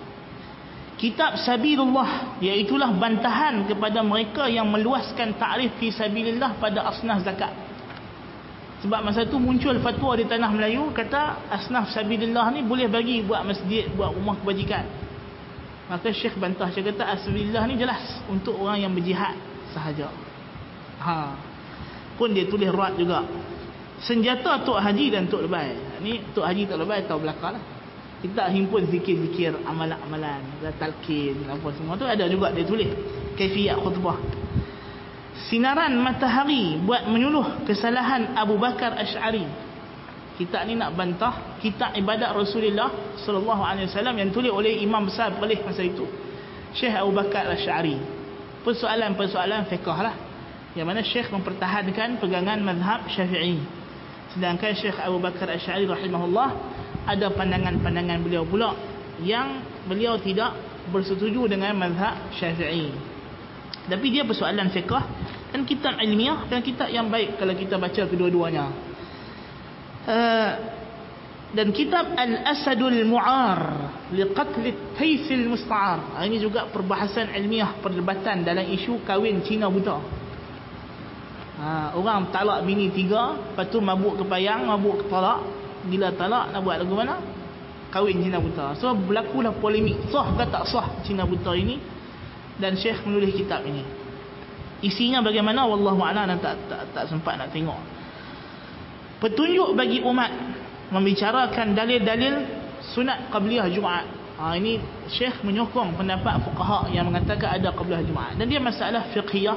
[SPEAKER 1] Kitab Sabilullah iaitulah bantahan kepada mereka yang meluaskan takrif fi sabilillah pada asnaf zakat. Sebab masa tu muncul fatwa di tanah Melayu kata asnaf sabilillah ni boleh bagi buat masjid, buat rumah kebajikan. Maka Syekh bantah Syekh kata Asbillah ni jelas Untuk orang yang berjihad sahaja ha. Pun dia tulis ruat juga Senjata Tok Haji dan Tok Lebai Ni Tok Haji Tok Lebai tahu belakang Kita himpun zikir-zikir Amalan-amalan Talqin Apa semua tu ada juga dia tulis Kefiyat khutbah. Sinaran matahari Buat menyuluh kesalahan Abu Bakar Ash'ari. Kita ni nak bantah kitab ibadat Rasulullah sallallahu alaihi wasallam yang tulis oleh imam besar boleh masa itu Syekh Abu Bakar Al-Sy'ari persoalan-persoalan fiqh lah yang mana Syekh mempertahankan pegangan mazhab Syafi'i. Sedangkan Syekh Abu Bakar Al-Sy'ari rahimahullah ada pandangan-pandangan beliau pula yang beliau tidak bersetuju dengan mazhab Syafi'i. Tapi dia persoalan fiqh dan kitab ilmiah dan kitab yang baik kalau kita baca kedua-duanya. Eh, dan kitab Al-Asadul Mu'ar liqatl Taisil Musta'ar ah, ini juga perbahasan ilmiah perdebatan dalam isu kahwin Cina buta. Ha, orang talak bini tiga, lepas tu mabuk kepayang, mabuk talak, gila talak nak buat lagu mana? Kahwin Cina buta. So berlakulah polemik sah ke tak sah Cina buta ini dan Syekh menulis kitab ini. Isinya bagaimana wallahu a'lam tak, tak tak sempat nak tengok. Petunjuk bagi umat membicarakan dalil-dalil sunat qabliyah Jumaat. Ha, ini Syekh menyokong pendapat fuqaha yang mengatakan ada qabliyah Jumaat dan dia masalah fiqhiyah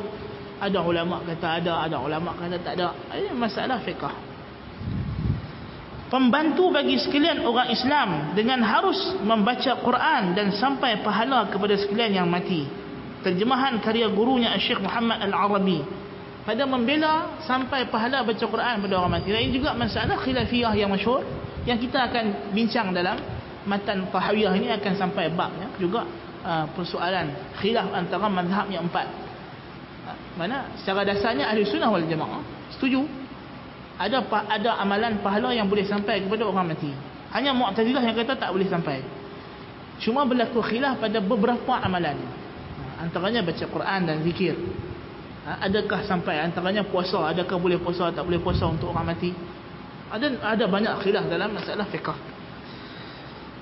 [SPEAKER 1] ada ulama kata ada ada ulama kata tak ada ini masalah fiqh pembantu bagi sekalian orang Islam dengan harus membaca Quran dan sampai pahala kepada sekalian yang mati. Terjemahan karya gurunya Syekh Muhammad Al-Arabi. Pada membela sampai pahala baca Quran pada orang mati. Ini juga masalah khilafiyah yang masyhur yang kita akan bincang dalam matan tahawiyah ini akan sampai babnya juga uh, persoalan khilaf antara mazhab yang empat. Mana secara dasarnya ahli sunnah wal jamaah setuju ada ada amalan pahala yang boleh sampai kepada orang mati. Hanya mu'tazilah yang kata tak boleh sampai. Cuma berlaku khilaf pada beberapa amalan. Antaranya baca Quran dan zikir. Ha, adakah sampai? Antaranya puasa. Adakah boleh puasa tak boleh puasa untuk orang mati? Ada ada banyak khilaf dalam masalah fiqh.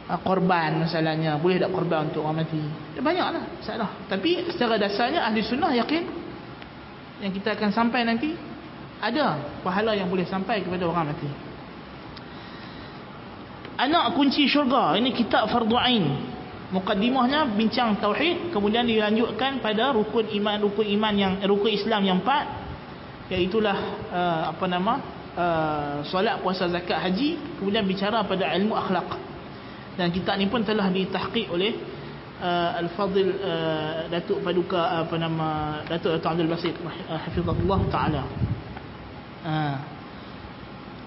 [SPEAKER 1] Ha, korban masalahnya. Boleh tak korban untuk orang mati? Banyaklah masalah. Tapi secara dasarnya ahli sunnah yakin yang kita akan sampai nanti ada pahala yang boleh sampai kepada orang mati. Anak kunci syurga ini kitab fardu ain. Mukaddimahnya bincang tauhid kemudian dilanjutkan pada rukun iman rukun iman yang rukun Islam yang empat iaitu uh, apa nama uh, solat puasa zakat haji kemudian bicara pada ilmu akhlak. Dan kitab ni pun telah ditahqiq oleh uh, Al-Fadil uh, Datuk Paduka apa nama Datuk Datuk Abdul Basit uh, hafizahullah taala. Uh.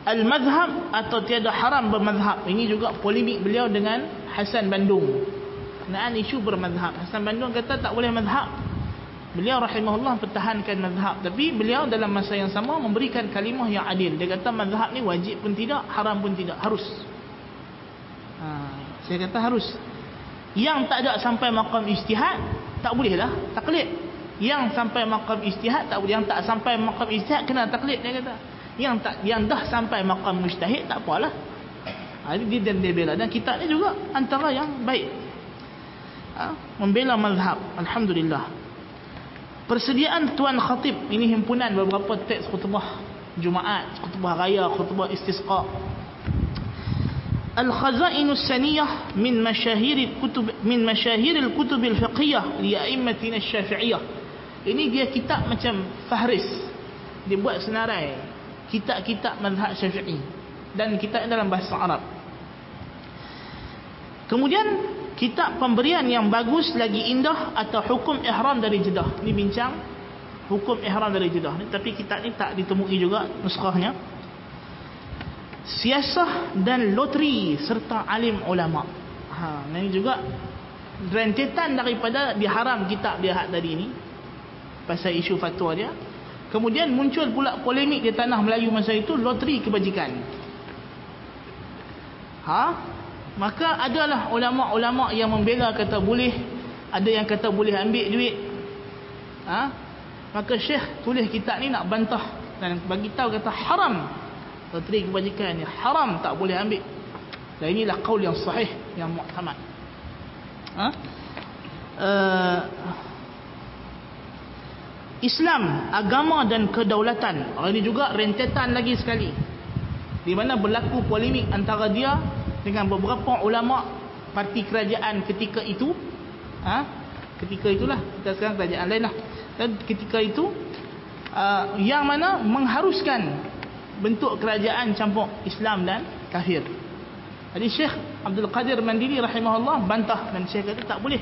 [SPEAKER 1] Al-madhhab atau tiada haram bermadhab. Ini juga polemik beliau dengan Hasan Bandung. Kenaan isu bermadhab. Hasan Bandung kata tak boleh madhab. Beliau rahimahullah pertahankan madhab. Tapi beliau dalam masa yang sama memberikan kalimah yang adil. Dia kata madhab ni wajib pun tidak, haram pun tidak. Harus. Ha, saya kata harus yang tak ada sampai makam ijtihad tak boleh lah taklid yang sampai makam ijtihad tak boleh yang tak sampai makam ijtihad kena taklid dia kata yang tak yang dah sampai makam mujtahid tak apalah ha, dia dan dia bela dan kitab ni juga antara yang baik ha, membela mazhab Alhamdulillah persediaan Tuan Khatib ini himpunan beberapa teks khutbah Jumaat, khutbah raya, khutbah istisqa الخزائن السنية من مشاهير الكتب من مشاهير الكتب الفقهية لأئمتنا الشافعية ini dia kitab macam fahris dia buat senarai. Kitab-kitab mazhab syafi'i. Dan kitab dalam bahasa Arab. Kemudian kitab pemberian yang bagus lagi indah atau hukum ihram dari jedah ni bincang hukum ihram dari jedah tapi kitab ni tak ditemui juga nuskahnya. Siasah dan loteri serta alim ulama. Ha, ini juga rentetan daripada diharam kitab dia tadi ni pasal isu fatwa dia. Kemudian muncul pula polemik di tanah Melayu masa itu loteri kebajikan. Ha? Maka adalah ulama-ulama yang membela kata boleh, ada yang kata boleh ambil duit. Ha? Maka Syekh tulis kitab ni nak bantah dan bagi tahu kata haram loteri kebajikan ni haram tak boleh ambil dan inilah kaul yang sahih yang muhtamad ha? Uh, Islam agama dan kedaulatan ini juga rentetan lagi sekali di mana berlaku polemik antara dia dengan beberapa ulama parti kerajaan ketika itu ha? ketika itulah kita sekarang kerajaan lain lah dan ketika itu uh, yang mana mengharuskan bentuk kerajaan campur Islam dan kafir. Jadi Syekh Abdul Qadir Mandiri rahimahullah bantah dan Syekh kata tak boleh.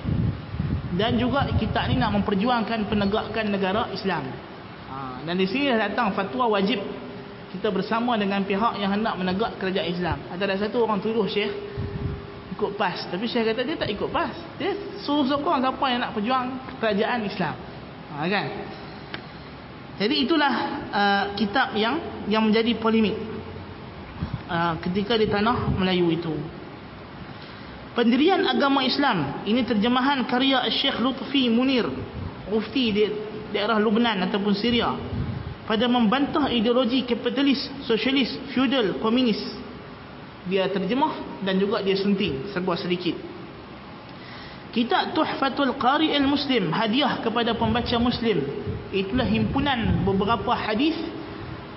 [SPEAKER 1] Dan juga kita ni nak memperjuangkan penegakan negara Islam. Ha, dan di sini datang fatwa wajib kita bersama dengan pihak yang hendak menegak kerajaan Islam. Ada satu orang tuduh Syekh ikut PAS. Tapi Syekh kata dia tak ikut PAS. Dia suruh sokong siapa yang nak perjuang kerajaan Islam. Ha, kan? Jadi itulah uh, kitab yang yang menjadi polemik uh, ketika di tanah Melayu itu. Pendirian agama Islam ini terjemahan karya Syekh Lutfi Munir, mufti di daerah Lubnan ataupun Syria pada membantah ideologi kapitalis, sosialis, feudal, komunis. Dia terjemah dan juga dia sunting sebuah sedikit. Kitab Tuhfatul Qari al-Muslim, hadiah kepada pembaca Muslim. Itulah himpunan beberapa hadis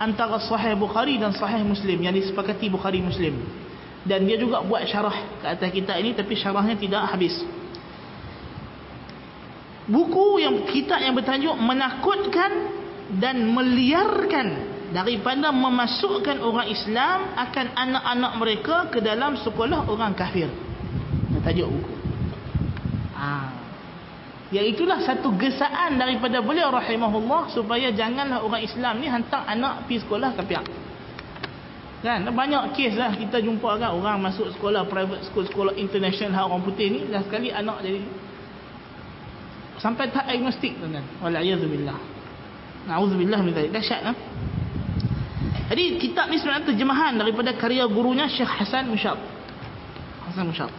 [SPEAKER 1] antara Sahih Bukhari dan Sahih Muslim yang disepakati Bukhari Muslim. Dan dia juga buat syarah ke atas kitab ini tapi syarahnya tidak habis. Buku yang kitab yang bertajuk menakutkan dan meliarkan daripada memasukkan orang Islam akan anak-anak mereka ke dalam sekolah orang kafir. Tajuk buku. Ha. Ya itulah satu gesaan daripada beliau rahimahullah supaya janganlah orang Islam ni hantar anak pergi sekolah kafir. Kan banyak kes lah kita jumpa kan orang masuk sekolah private school sekolah international orang putih ni dah sekali anak jadi sampai tak agnostik tuan-tuan. Walaiyadzubillah. Na'udzubillah min dzalik. Dahsyat ah. Jadi kitab ni sebenarnya terjemahan daripada karya gurunya Syekh Hasan Musyab. Hasan Musyab.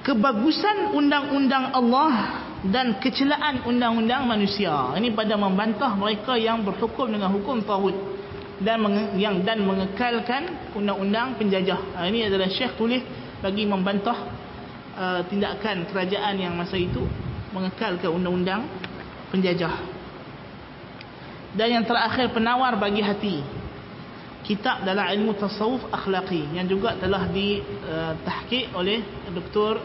[SPEAKER 1] Kebagusan undang-undang Allah dan kecelaan undang-undang manusia. Ini pada membantah mereka yang berhukum dengan hukum tauhid dan yang dan mengekalkan undang-undang penjajah. Ha, ini adalah Syekh tulis bagi membantah uh, tindakan kerajaan yang masa itu mengekalkan undang-undang penjajah dan yang terakhir penawar bagi hati kitab dalam ilmu tasawuf akhlaqi yang juga telah ditahqiq uh, oleh Dr.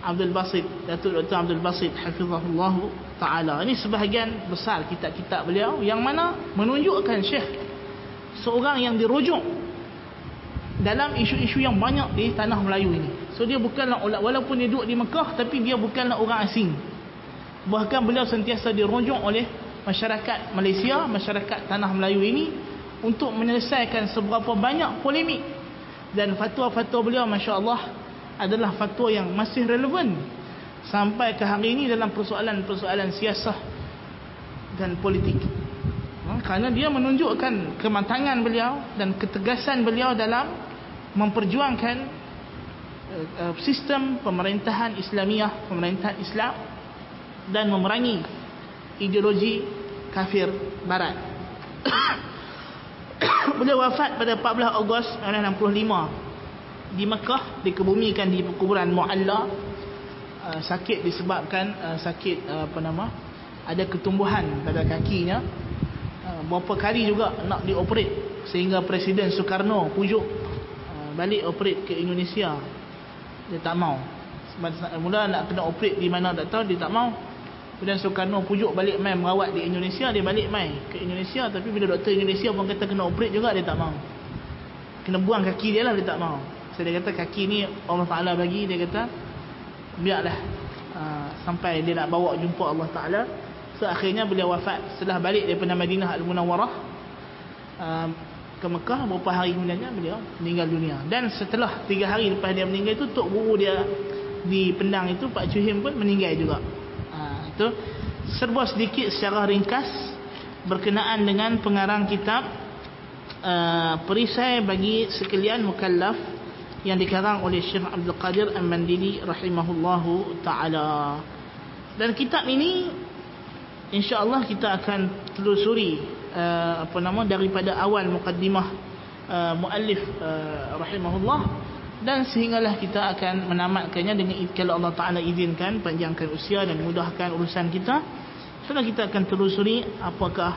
[SPEAKER 1] Abdul Basit Datuk Dr. Abdul Basit hafizahullah taala ini sebahagian besar kitab-kitab beliau yang mana menunjukkan syekh seorang yang dirujuk dalam isu-isu yang banyak di tanah Melayu ini. So dia bukanlah walaupun dia duduk di Mekah tapi dia bukanlah orang asing. Bahkan beliau sentiasa dirujuk oleh masyarakat Malaysia, masyarakat tanah Melayu ini untuk menyelesaikan seberapa banyak polemik. Dan fatwa-fatwa beliau masya-Allah adalah fatwa yang masih relevan sampai ke hari ini dalam persoalan-persoalan siasah dan politik. Ha, kerana dia menunjukkan kematangan beliau dan ketegasan beliau dalam memperjuangkan uh, sistem pemerintahan Islamiah, pemerintahan Islam dan memerangi ideologi kafir barat. <coughs> Beliau wafat pada 14 Ogos 1965 di Mekah dikebumikan di kuburan Mu'alla. Uh, sakit disebabkan uh, sakit uh, apa nama ada ketumbuhan pada kakinya. uh, berapa kali juga nak dioperate sehingga Presiden Soekarno pujuk uh, balik operate ke Indonesia dia tak mau mula nak kena operate di mana tak tahu dia tak mau Kemudian Soekarno pujuk balik mai merawat di Indonesia, dia balik mai ke Indonesia tapi bila doktor Indonesia pun kata kena operate juga dia tak mau. Kena buang kaki dia lah dia tak mau. So dia kata kaki ni Allah Taala bagi dia kata biarlah uh, sampai dia nak bawa jumpa Allah Taala. So akhirnya beliau wafat setelah balik daripada Madinah Al-Munawwarah uh, ke Mekah beberapa hari kemudiannya beliau meninggal dunia. Dan setelah 3 hari lepas dia meninggal itu tok guru dia di Pendang itu Pak Chuhim pun meninggal juga itu serba sedikit secara ringkas berkenaan dengan pengarang kitab uh, perisai bagi sekalian mukallaf yang dikarang oleh Syekh Abdul Qadir Al-Mandili rahimahullahu taala. Dan kitab ini insya-Allah kita akan telusuri uh, apa nama daripada awal mukaddimah uh, muallif uh, rahimahullah. Dan sehinggalah kita akan menamatkannya dengan kalau Allah Taala izinkan panjangkan usia dan mudahkan urusan kita. Sudah kita akan telusuri apakah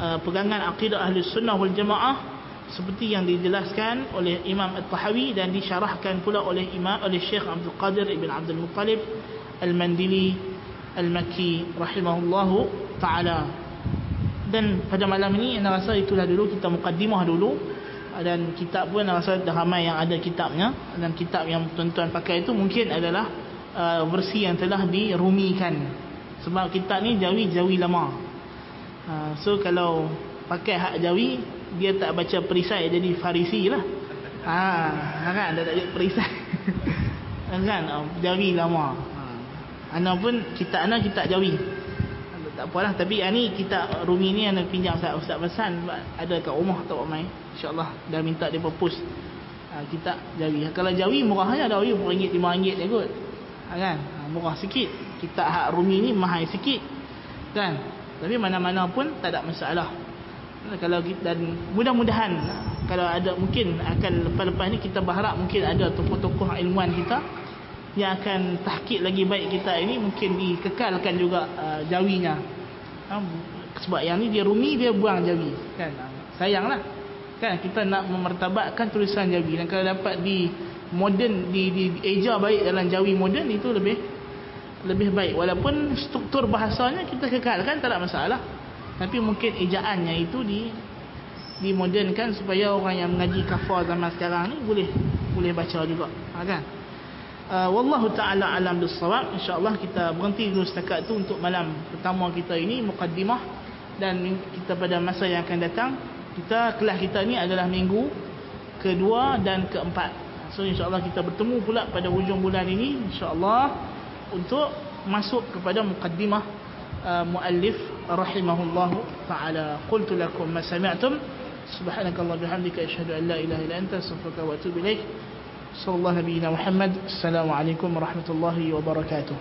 [SPEAKER 1] uh, pegangan akidah ahli sunnah wal jamaah seperti yang dijelaskan oleh Imam At-Tahawi dan disyarahkan pula oleh Imam oleh Syekh Abdul Qadir Ibn Abdul Muttalib Al-Mandili Al-Makki rahimahullahu taala. Dan pada malam ini saya rasa itulah dulu kita mukaddimah dulu. Dan kitab pun rasa dah ramai yang ada kitabnya. Dan kitab yang tuan-tuan pakai itu mungkin adalah uh, versi yang telah dirumikan. Sebab kitab ni jawi-jawi lama. Uh, so kalau pakai hak jawi dia tak baca perisai jadi farisi lah. Ha, kan? Dia tak ada perisai. <laughs> Kan? Jawi lama. Ana pun kitab ana kitab jawi tak apalah tapi ini kitab rumi ni ana pinjam Ustaz Ustaz pesan ada kat rumah tak mai insyaallah dah minta dia post ha, kitab jawi kalau jawi murahnya ada RM RM5 RM5 dia kot. Ha, kan? Ha, murah sikit. Kitab hak rumi ni mahal sikit. Kan? Tapi mana-mana pun tak ada masalah. Kalau kita, dan mudah-mudahan kalau ada mungkin akan lepas-lepas ni kita berharap mungkin ada tokoh-tokoh ilmuwan kita yang akan tahkik lagi baik kita ini mungkin dikekalkan juga uh, jawinya. Ha, sebab yang ni dia rumi dia buang jawi. Kan? Sayanglah. Kan? Kita nak memertabatkan tulisan jawi. Dan kalau dapat di moden di, di, eja baik dalam jawi moden itu lebih lebih baik. Walaupun struktur bahasanya kita kekalkan tak ada masalah. Tapi mungkin ejaannya itu di dimodernkan supaya orang yang mengaji kafar zaman sekarang ni boleh boleh baca juga. Ha, kan Ah, wallahu taala alam bisawab insyaallah kita berhenti dulu setakat tu untuk malam pertama kita ini mukaddimah dan kita pada masa yang akan datang kita kelas kita ni adalah minggu kedua dan keempat. So insyaallah kita bertemu pula pada hujung bulan ini insyaallah untuk masuk kepada mukaddimah uh, ah, muallif rahimahullahu taala. Qultu lakum ma sami'tum. Subhanakallah bihamdika asyhadu an la ilaha illa anta astaghfiruka wa atubu ilaik صلى الله نبينا محمد السلام عليكم ورحمة الله وبركاته.